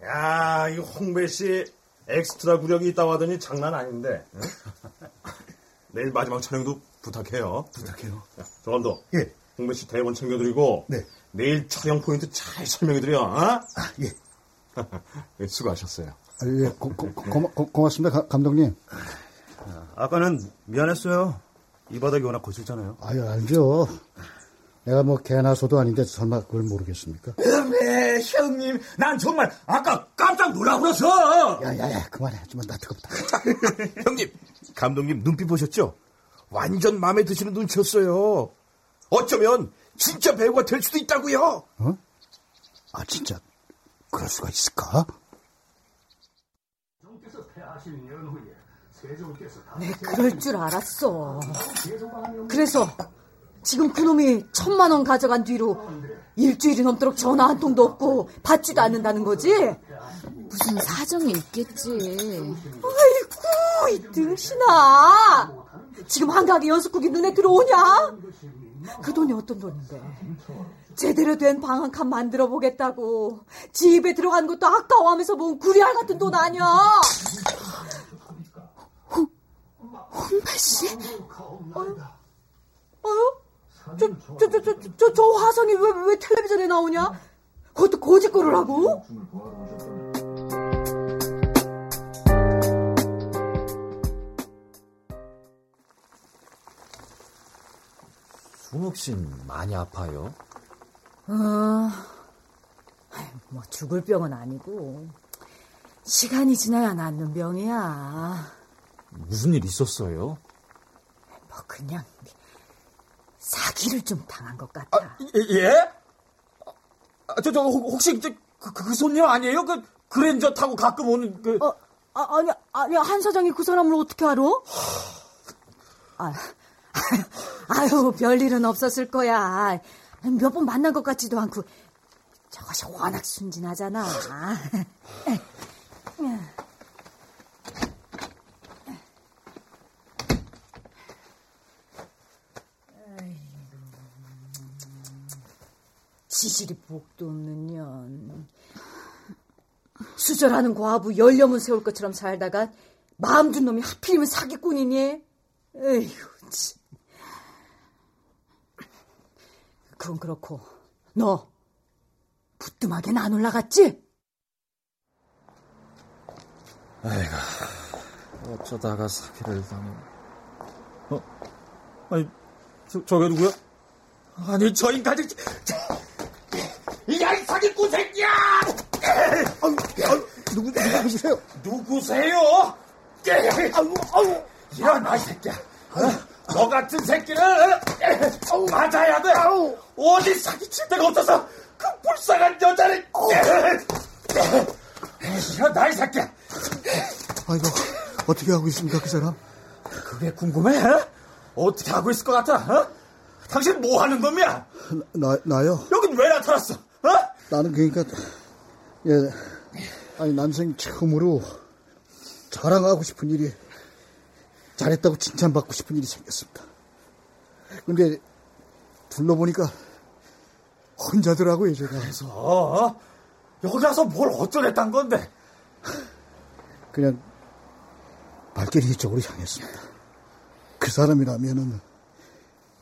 [SPEAKER 6] 야, 이 홍배 씨 엑스트라 구력이 있다고 하더니 장난 아닌데. 응? 내일 마지막 촬영도 부탁해요. 부탁해요. 조감도.
[SPEAKER 3] 예.
[SPEAKER 6] 홍배 씨 대본 챙겨드리고.
[SPEAKER 3] 네.
[SPEAKER 6] 내일 촬영 포인트 잘 설명해드려. 어?
[SPEAKER 3] 아, 예.
[SPEAKER 5] 예, 수고하셨어요
[SPEAKER 3] 아, 예, 고, 고, 고, 고, 고맙습니다, 가- 감독님.
[SPEAKER 4] 아까는 미안했어요. 이 바닥이 워낙 거칠잖아요.
[SPEAKER 3] 아유, 알죠. 내가 뭐 개나 소도 아닌데 설마 그걸 모르겠습니까?
[SPEAKER 4] 네, 형님. 난 정말 아까 깜짝 놀라버렸어.
[SPEAKER 3] 야야야 그만해 하지만 나 뜨겁다.
[SPEAKER 5] 형님, 감독님 눈빛 보셨죠? 완전 마음에 드시는 눈치였어요. 어쩌면 진짜 배우가 될 수도 있다고요.
[SPEAKER 3] 어? 아 진짜 그럴 수가 있을까?
[SPEAKER 7] 네, 그럴 줄 알았어. 그래서 지금 그놈이 천만 원 가져간 뒤로 일주일이 넘도록 전화 한 통도 없고 받지도 않는다는 거지?
[SPEAKER 9] 무슨 사정이 있겠지.
[SPEAKER 7] 아이 고, 이 등신아! 지금 한가하게 연습국이 눈에 들어오냐? 그 돈이 어떤 돈인데? 제대로 된 방 한 칸 만들어 보겠다고. 집에 들어간 것도 아까워하면서 모은 구리알 같은 돈 아니야?
[SPEAKER 9] 홍배 씨?
[SPEAKER 7] 어요? 저, 저, 저, 저, 저, 저 화성이 왜, 왜 텔레비전에 나오냐? 그것도 고짓거를 하고?
[SPEAKER 11] 순옥 씨는 많이 아파요?
[SPEAKER 7] 어, 뭐 죽을 병은 아니고 시간이 지나야 낫는 병이야.
[SPEAKER 11] 무슨 일 있었어요?
[SPEAKER 7] 뭐 그냥 사기를 좀 당한 것 같아.
[SPEAKER 4] 예? 아, 저, 저, 혹시 저, 그, 그 손녀 아니에요? 그, 그랜저 타고 가끔 오는 그.
[SPEAKER 7] 어, 아, 아니, 아니, 한 사장이 그 사람을 어떻게 알아? 아, 아유, 별일은 없었을 거야. 몇 번 만난 것 같지도 않고. 저것이 워낙 순진하잖아. 지질이 복도 없는 년. 수절하는 과부 열려문 세울 것처럼 살다가 마음 준 놈이 하필이면 사기꾼이니? 에휴, 참. 그건 그렇고 너 부뚜막엔 안 올라갔지?
[SPEAKER 11] 아이고, 어쩌다가 사기를 당해.
[SPEAKER 4] 어? 아니, 저, 저게 누구야? 아니, 저 인간이. 야, 이 사기꾼 새끼야!
[SPEAKER 3] 아유, 아유, 누구 누구세요?
[SPEAKER 4] 누구세요? 아유, 아유. 일어나, 이 새끼야. 어? 너 같은 새끼는 어? 맞아야 돼. 어디 사기칠 데가 없어서 그 불쌍한 여자를. 일어나, 이 새끼야.
[SPEAKER 3] 아이고 어떻게 하고 있습니까 그 사람?
[SPEAKER 4] 그게 궁금해? 어떻게 하고 있을 것 같아? 어? 당신 뭐 하는 놈이야?
[SPEAKER 3] 나 나요?
[SPEAKER 4] 여긴 왜 나타났어? 어?
[SPEAKER 3] 나는 그러니까 예 아니 난생 처음으로 자랑하고 싶은 일이 잘했다고 칭찬받고 싶은 일이 생겼습니다. 근데 둘러보니까 혼자더라고요 제가.
[SPEAKER 4] 그래서 어? 여기 와서 뭘 어쩌랬단 건데?
[SPEAKER 3] 그냥 발길이 이쪽으로 향했습니다. 그 사람이라면은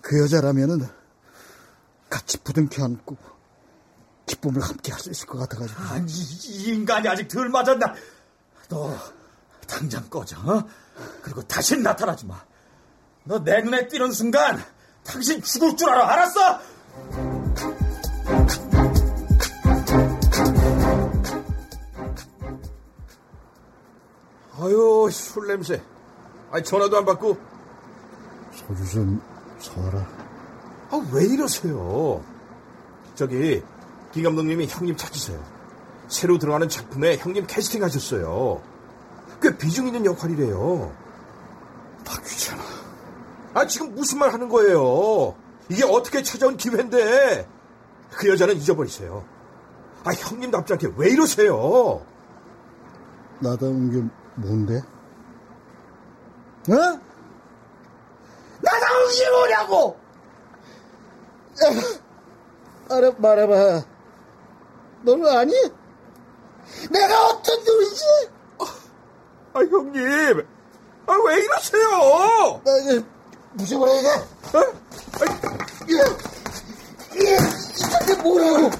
[SPEAKER 3] 그 여자라면은 같이 부둥켜 안고 기쁨을 함께 할 수 있을 것 같아가지고.
[SPEAKER 4] 아니 이 인간이 아직 덜 맞았나? 너 당장 꺼져. 어? 그리고 다시 나타나지 마. 너 내 눈에 띄는 순간 당신 죽을 줄 알아. 알았어?
[SPEAKER 5] 아유, 술 냄새. 아니, 전화도 안 받고.
[SPEAKER 3] 소주 좀 사와라.
[SPEAKER 5] 아, 왜 이러세요? 저기, 김 감독님이 형님 찾으세요. 새로 들어가는 작품에 형님 캐스팅 하셨어요. 꽤 비중 있는 역할이래요.
[SPEAKER 3] 다 귀찮아.
[SPEAKER 5] 아, 지금 무슨 말 하는 거예요? 이게 어떻게 찾아온 기회인데. 그 여자는 잊어버리세요. 아, 형님답지 않게 왜 이러세요?
[SPEAKER 3] 나다운 게 뭔데? 어? 나다운 게 뭐냐고! 알아, 말해봐. 너는 아니? 내가 어떤 놈이지?
[SPEAKER 5] 아, 형님. 아, 왜 이러세요?
[SPEAKER 3] 나 이제 부숴버려야 돼.
[SPEAKER 5] 어?
[SPEAKER 3] 이, 이, 이게 뭐라고?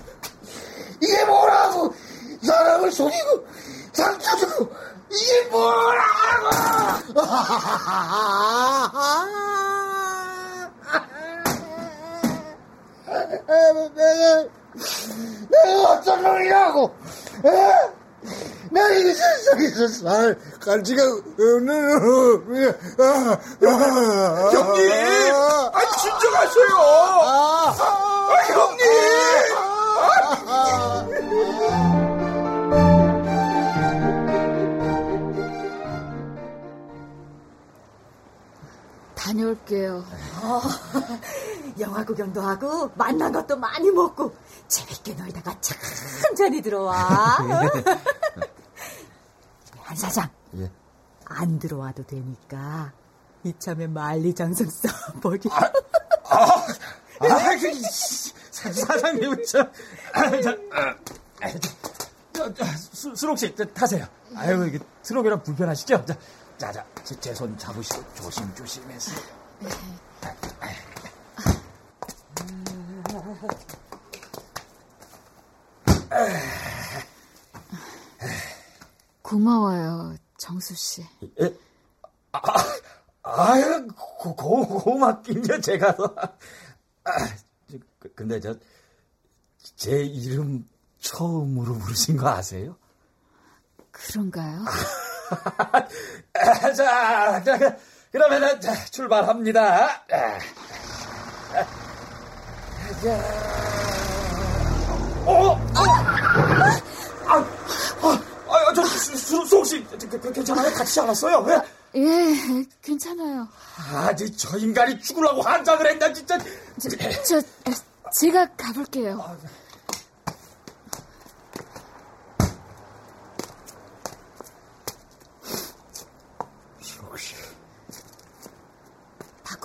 [SPEAKER 3] 이게 뭐라고? 사람을 속이고, 상처 주고, 이게 뭐라고! 아, 내가, 내가 어쩌려고 이라고! 에? 나 이 세상에서 살 가치가 없는
[SPEAKER 5] 형님! 아, 진정하세요! 아, 형님!
[SPEAKER 9] 다녀올게요.
[SPEAKER 7] 어, 영화 구경도 하고 만난 것도 많이 먹고 재밌게 놀다가 천천히 들어와. 한 사장.
[SPEAKER 4] 예.
[SPEAKER 7] 안 들어와도 되니까 이참에 만리장성 써버리.
[SPEAKER 4] 아, 아, 아, 그, 사장님, 저, 아, 저, 아, 저, 저, 수, 수록 씨, 저, 타세요. 아유, 이게 트럭이라 불편하시죠? 자, 자, 자, 제 손 잡으시고 조심 조심해서.
[SPEAKER 9] 고마워요, 정수 씨.
[SPEAKER 4] 예? 아, 아유, 고, 고, 고맙긴요, 제가 더. 아, 그, 근데 저, 제 이름 처음으로 부르신 거 아세요?
[SPEAKER 9] 그런가요?
[SPEAKER 4] 아, 자, 자, 그러면은 자, 출발합니다. 아, 자, 어? 아, 아, 아, 저 수, 수, 수 혹시 그, 그, 괜찮아요? 다치지 않았어요? 왜?
[SPEAKER 9] 예, 괜찮아요.
[SPEAKER 4] 아, 저, 저 인간이 죽으려고 환장을 했나 진짜.
[SPEAKER 9] 저, 저 제가 가볼게요.
[SPEAKER 3] 혹시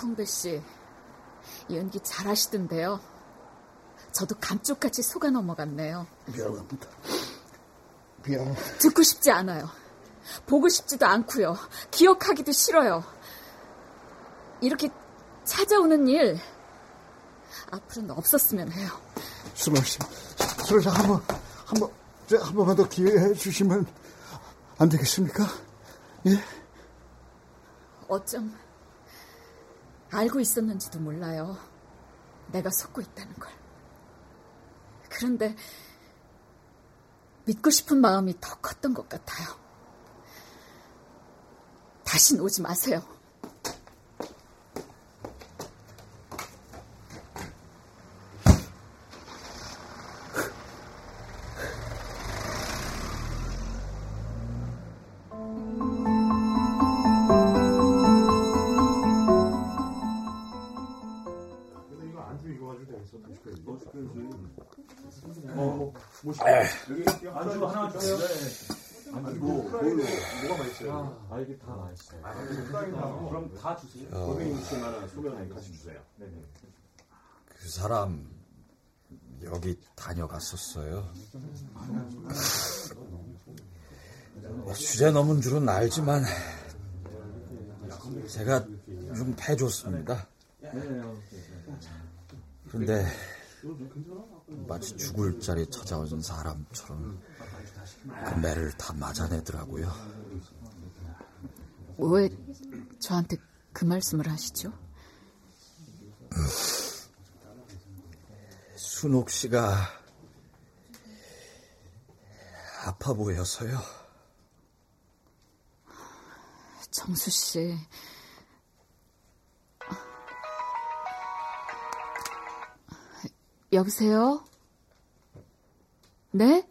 [SPEAKER 9] 박홍배 씨, 연기 잘하시던데요. 저도 감쪽같이 속아 넘어갔네요.
[SPEAKER 3] 미안합니다. 미안.
[SPEAKER 9] 듣고 싶지 않아요. 보고 싶지도 않고요. 기억하기도 싫어요. 이렇게 찾아오는 일 앞으로는 없었으면 해요.
[SPEAKER 3] 수박 씨, 수박 한번 한번 한 번만 더 기회 주시면 안 되겠습니까? 예?
[SPEAKER 9] 어쩜 알고 있었는지도 몰라요. 내가 속고 있다는 걸. 그런데 믿고 싶은 마음이 더 컸던 것 같아요. 다신 오지 마세요.
[SPEAKER 6] 아 이게 다 맛있어요. 그럼 다 주세요. 고객님 씨만 소면에 같이 주세요. 네네.
[SPEAKER 4] 그 사람 여기 다녀갔었어요. 주제 넘은 줄은 알지만 제가 좀 패줬습니다. 그런데 마치 죽을 자리 찾아온 사람처럼 그 매를 다 맞아내더라고요.
[SPEAKER 9] 왜 저한테 그 말씀을 하시죠?
[SPEAKER 4] 순옥 씨가 아파 보여서요.
[SPEAKER 9] 정수 씨. 여보세요? 네?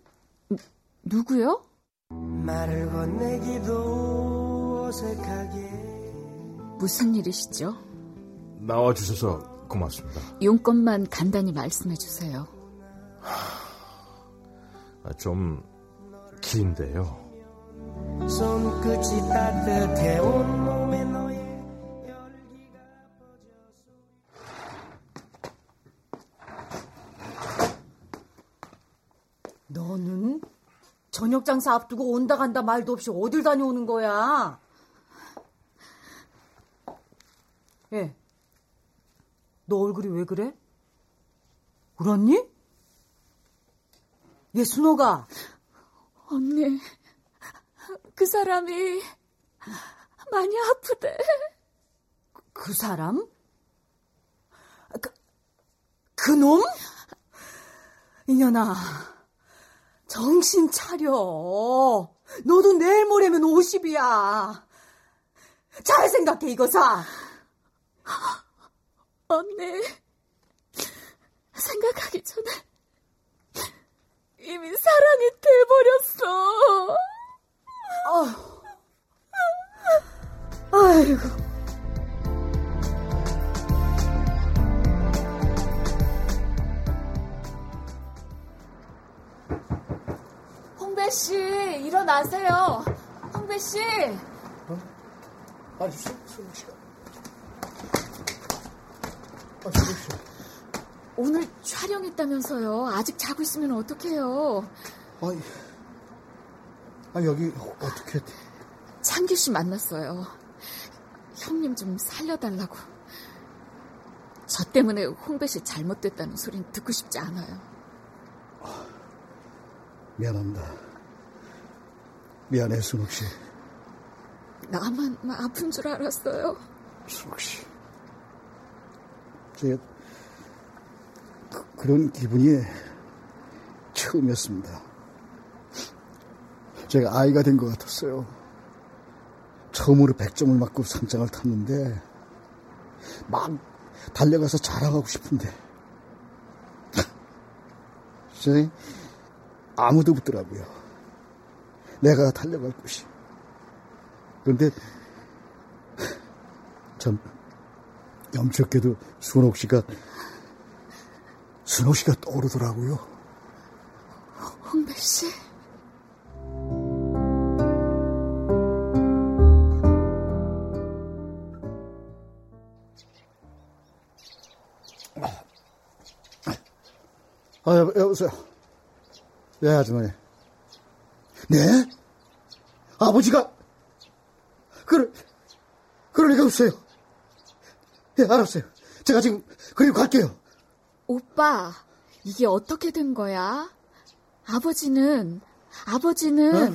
[SPEAKER 9] 누구요?
[SPEAKER 12] 말을 건네기도
[SPEAKER 9] 무슨 일이시죠?
[SPEAKER 5] 나와 주셔서 고맙습니다.
[SPEAKER 9] 용건만 간단히 말씀해 주세요.
[SPEAKER 5] 아, 좀 긴데요.
[SPEAKER 12] 손끝이 따뜻해 온몸에 너의
[SPEAKER 7] 너는 저녁 장사 앞두고 온다 간다 말도 없이 어딜 다녀오는 거야? 예. 너 얼굴이 왜 그래? 울었니? 얘 순호가
[SPEAKER 9] 언니, 그 사람이 많이 아프대.
[SPEAKER 7] 그 사람? 그, 그 놈? 이년아, 정신 차려. 너도 내일 모레면 50이야. 잘 생각해, 이거 사.
[SPEAKER 9] 언니, 생각하기 전에 이미 사랑이 돼버렸어.
[SPEAKER 7] 어. 아이고.
[SPEAKER 9] 홍배 씨, 일어나세요. 홍배 씨. 어?
[SPEAKER 3] 아니, 수, 수록 씨가. 아, 씨.
[SPEAKER 9] 오늘 촬영했다면서요. 아직 자고 있으면 어떡해요.
[SPEAKER 3] 아니, 아니 여기 어떻게...
[SPEAKER 9] 창규 씨 만났어요. 형님 좀 살려달라고. 저 때문에 홍배 씨 잘못됐다는 소린 듣고 싶지 않아요.
[SPEAKER 3] 미안합니다. 미안해, 순옥 씨.
[SPEAKER 9] 나만 아픈 줄 알았어요.
[SPEAKER 3] 순옥 씨. 제가 그, 그런 기분이 처음이었습니다. 제가 아이가 된 것 같았어요. 처음으로 100점을 맞고 상장을 탔는데 막 달려가서 자랑하고 싶은데 제 아무도 없더라고요. 내가 달려갈 곳이. 그런데 참 염치없게도 순옥 씨가 순옥 씨가 떠오르더라고요.
[SPEAKER 9] 홍배 씨.
[SPEAKER 3] 아, 여, 여보세요. 네, 아주머니. 네? 아버지가, 그럴, 그럴 리가 없어요. 예, 네, 알았어요. 제가 지금, 그리고 갈게요.
[SPEAKER 9] 오빠, 이게 어떻게 된 거야? 아버지는, 아버지는.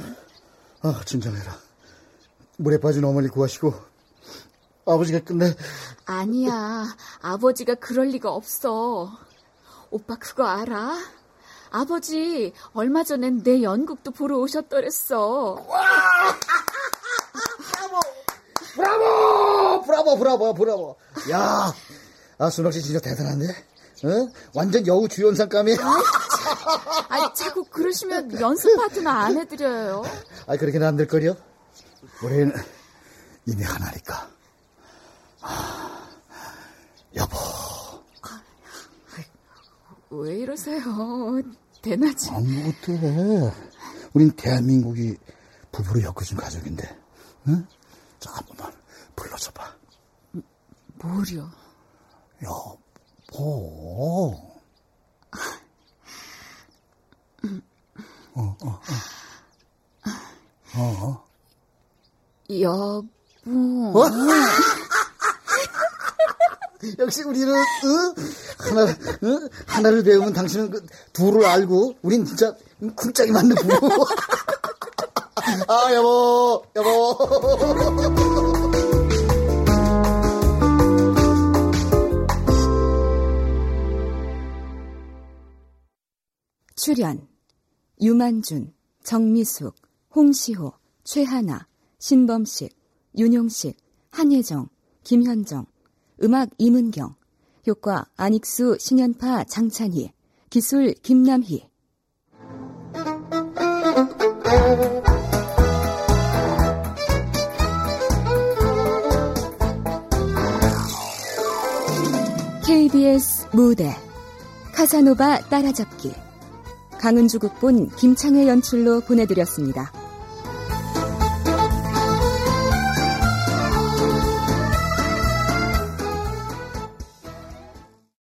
[SPEAKER 3] 어? 아, 진정해라. 물에 빠진 어머니 구하시고, 아버지가 끝내.
[SPEAKER 9] 아니야. 아버지가 그럴 리가 없어. 오빠 그거 알아? 아버지 얼마 전엔 내 연극도 보러 오셨더랬어.
[SPEAKER 3] 와! 브라보! 브라보! 브라보. 야, 아, 순옥 씨 진짜 대단한데? 어? 완전 여우 주연상감이.
[SPEAKER 9] 아, 자꾸 그러시면 연습 파트너 안 해드려요.
[SPEAKER 3] 아, 그렇게는 안 될 거요. 우리는 이미 하나니까. 아, 여보.
[SPEAKER 9] 왜 이러세요? 대낮에.
[SPEAKER 3] 아무것도 해. 우린 대한민국이 부부로 엮어준 가족인데, 응?
[SPEAKER 9] 뭐려?
[SPEAKER 3] 여보. 어, 어, 어. 어.
[SPEAKER 9] 여보.
[SPEAKER 3] 어? 역시 우리는 어? 하나 어? 하나를 배우면 당신은 그 둘을 알고 우린 진짜 쿵짝이 맞는 부부. 아 여보 여보.
[SPEAKER 1] 출연 유만준, 정미숙, 홍시호, 최하나, 신범식, 윤용식, 한예정, 김현정, 음악 이문경, 효과 안익수, 신연파, 장찬희, 기술 김남희. KBS 무대 카사노바 따라잡기 강은주 극본 김창회 연출로 보내드렸습니다.